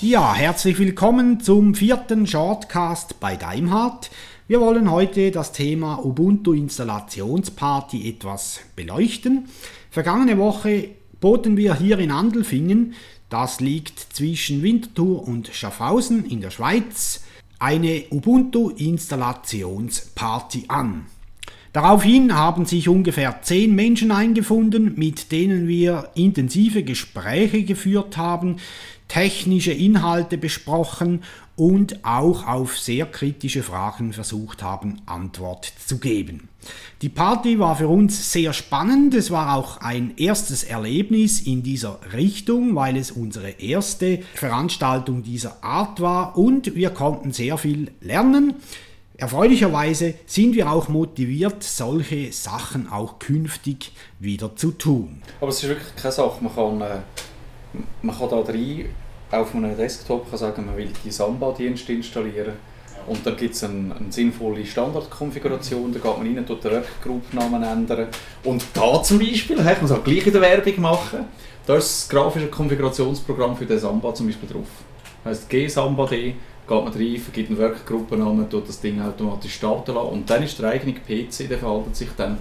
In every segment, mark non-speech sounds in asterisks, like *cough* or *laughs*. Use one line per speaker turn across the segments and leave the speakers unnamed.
Ja, herzlich willkommen zum vierten Shortcast bei Daimhardt. Wir wollen heute das Thema Ubuntu Installationsparty etwas beleuchten. Vergangene Woche boten wir hier in Andelfingen, das liegt zwischen Winterthur und Schaffhausen in der Schweiz, eine Ubuntu Installationsparty an. Daraufhin haben sich ungefähr zehn Menschen eingefunden, mit denen wir intensive Gespräche geführt haben, technische Inhalte besprochen und auch auf sehr kritische Fragen versucht haben, Antwort zu geben. Die Party war für uns sehr spannend. Es war auch ein erstes Erlebnis in dieser Richtung, weil es unsere erste Veranstaltung dieser Art war und wir konnten sehr viel lernen. Erfreulicherweise sind wir auch motiviert, solche Sachen auch künftig wieder zu tun.
Aber es ist wirklich keine Sache, man kann, äh, man kann da rein auf einem Desktop kann sagen, man will die Samba-Dienste installieren und dann gibt es eine, eine, sinnvolle Standardkonfiguration, da geht man rein, tut den Workgroup-Namen ändern und da zum Beispiel, ich muss auch gleich in der Werbung machen, da ist das grafische Konfigurationsprogramm für den Samba zum Beispiel drauf. Das heisst gsamba.d, geht man rein, vergibt einen Workgruppennamen, tut das Ding automatisch starten lassen und dann ist der eigene PC, der verhaltet sich dann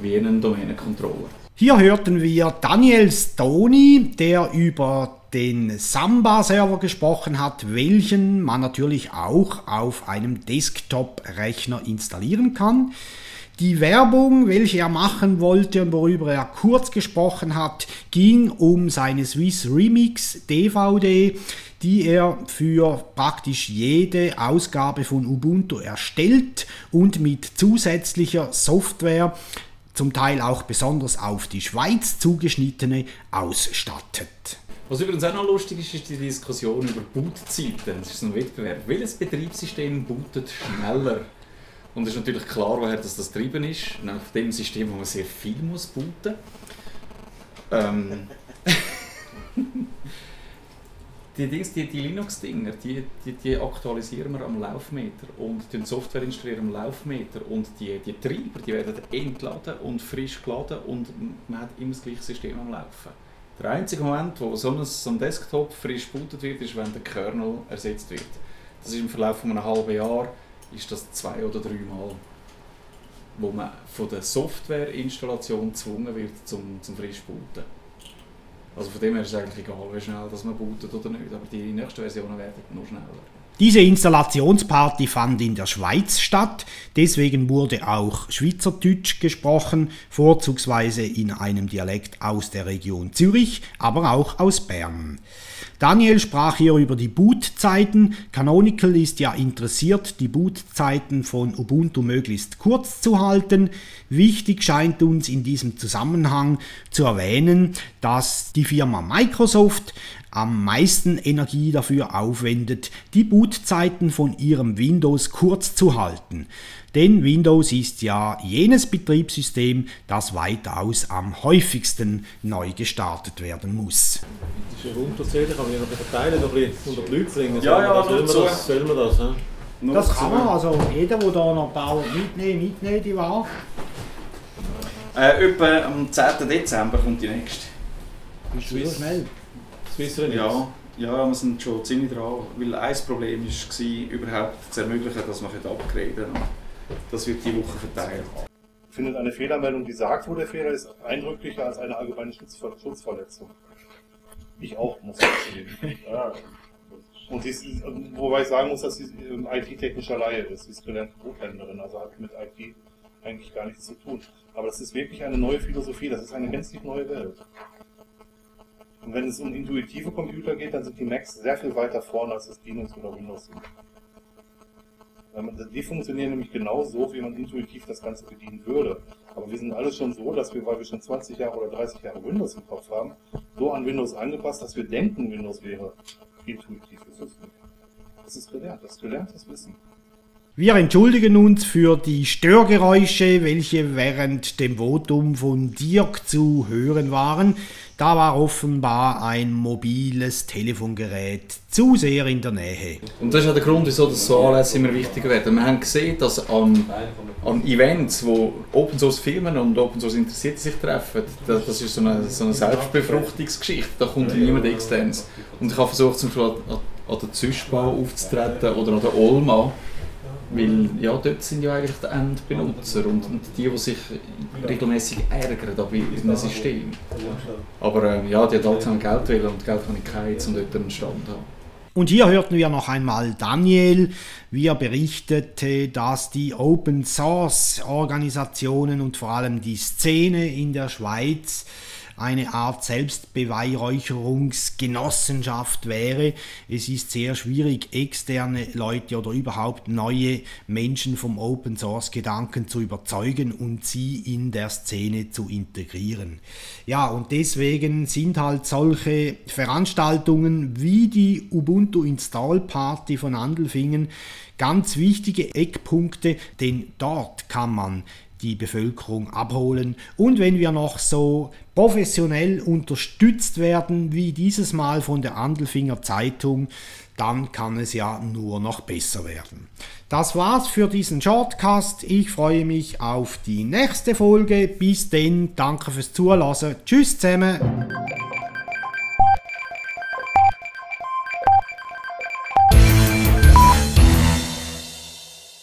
wie ein Domänencontroller.
Hier hörten wir Daniel Stoney, der über den Samba-Server gesprochen hat, welchen man natürlich auch auf einem Desktop-Rechner installieren kann. Die Werbung, welche er machen wollte und worüber er kurz gesprochen hat, ging um seine Swiss Remix DVD, die er für praktisch jede Ausgabe von Ubuntu erstellt und mit zusätzlicher Software zum Teil auch besonders auf die Schweiz zugeschnittene ausstattet.
Was übrigens auch noch lustig ist, ist die Diskussion über Bootzeiten. Das ist ein Wettbewerb. Welches Betriebssystem bootet schneller? Und es ist natürlich klar, woher das, das treiben ist. Von dem System, wo man sehr viel muss booten ähm. *laughs* die Dings, die, die Linux-Dinger, die, die, die, aktualisieren wir am Laufmeter und die Software installieren am Laufmeter und die, die Treiber, die werden entladen und frisch geladen und man hat immer das gleiche System am Laufen. Der einzige Moment, wo so ein, so ein Desktop frisch bootet wird, ist, wenn der Kernel ersetzt wird. Das ist im Verlauf von einem halben Jahr ist das zwei oder drei Mal, wo man von der Softwareinstallation gezwungen wird zum, zum frisch booten. Also von dem her ist es eigentlich egal, wie schnell dass man bootet oder nicht, aber die nächsten Versionen werden noch schneller.
Diese Installationsparty fand in der Schweiz statt, deswegen wurde auch Schweizerdeutsch gesprochen, vorzugsweise in einem Dialekt aus der Region Zürich, aber auch aus Bern. Daniel sprach hier über die Bootzeiten. Canonical ist ja interessiert, die Bootzeiten von Ubuntu möglichst kurz zu halten. Wichtig scheint uns in diesem Zusammenhang zu erwähnen, dass die Firma Microsoft am meisten Energie dafür aufwendet, die Bootzeiten von ihrem Windows kurz zu halten. Denn Windows ist ja jenes Betriebssystem, das weitaus am häufigsten neu gestartet werden muss.
Das ist ein Runterzählen, kann man ja noch verteilen, noch ein bisschen unter die Leute bringen.
Ja, ja,
sollen wir das? Sollen wir das ja?
Das kann man, also jeder, der da noch bauen, mitnehmen, mitnehmen, die Ware.
Äh, etwa am 10. Dezember kommt die nächste.
Bist du so schnell?
Swiss Remix?
Ja, ja, wir sind schon ziemlich dran, weil ein Problem war, überhaupt zu ermöglichen, dass man upgraden kann. Das wird die Woche verteilt.
Findet eine Fehlermeldung, die sagt, wo der Fehler ist, eindrücklicher als eine allgemeine Schutzver Schutzverletzung. Ich auch, muss ich zugeben. Ja. Und sie ist, wobei ich sagen muss, dass sie IT-technischer Laie ist. Sie ist gelernte Buchhändlerin, also hat mit IT eigentlich gar nichts zu tun. Aber das ist wirklich eine neue Philosophie, das ist eine gänzlich neue Welt. Und wenn es um intuitive Computer geht, dann sind die Macs sehr viel weiter vorne, als das Linux oder Windows sind. Die funktionieren nämlich genau so, wie man intuitiv das Ganze bedienen würde. Aber wir sind alle schon so, dass wir, weil wir schon 20 Jahre oder 30 Jahre Windows im Kopf haben, so an Windows angepasst, dass wir denken, Windows wäre intuitiv. Das ist gelernt, das ist gelerntes Wissen.
Wir entschuldigen uns für die Störgeräusche, welche während dem Votum von Dirk zu hören waren. Da war offenbar ein mobiles Telefongerät zu sehr in der Nähe.
Und das ist auch der Grund, wieso das so Anlässe immer wichtiger werden. Wir haben gesehen, dass an, an Events, wo Open Source Firmen und Open Source Interessierte sich treffen, das, das ist so eine, so eine Selbstbefruchtungsgeschichte. Da kommt niemand externes. Und ich habe versucht, zum Beispiel an an der Züschbau aufzutreten oder an der Olma. Weil ja, dort sind ja eigentlich die Endbenutzer und, und die, die sich regelmäßig ärgern an diesem System. Aber äh, ja, die hat zusammen Geld wollen und Geld kann ich keinen, um dort einen Stand haben.
Und hier hörten wir noch einmal Daniel, wie er berichtete, dass die Open Source Organisationen und vor allem die Szene in der Schweiz eine Art Selbstbeweihräucherungsgenossenschaft wäre. Es ist sehr schwierig, externe Leute oder überhaupt neue Menschen vom Open Source Gedanken zu überzeugen und sie in der Szene zu integrieren. Ja, und deswegen sind halt solche Veranstaltungen wie die Ubuntu Install Party von Andelfingen ganz wichtige Eckpunkte, denn dort kann man die Bevölkerung abholen. Und wenn wir noch so professionell unterstützt werden wie dieses Mal von der Andelfinger Zeitung, dann kann es ja nur noch besser werden. Das war's für diesen Shortcast. Ich freue mich auf die nächste Folge. Bis denn, danke fürs Zuhören. Tschüss zusammen.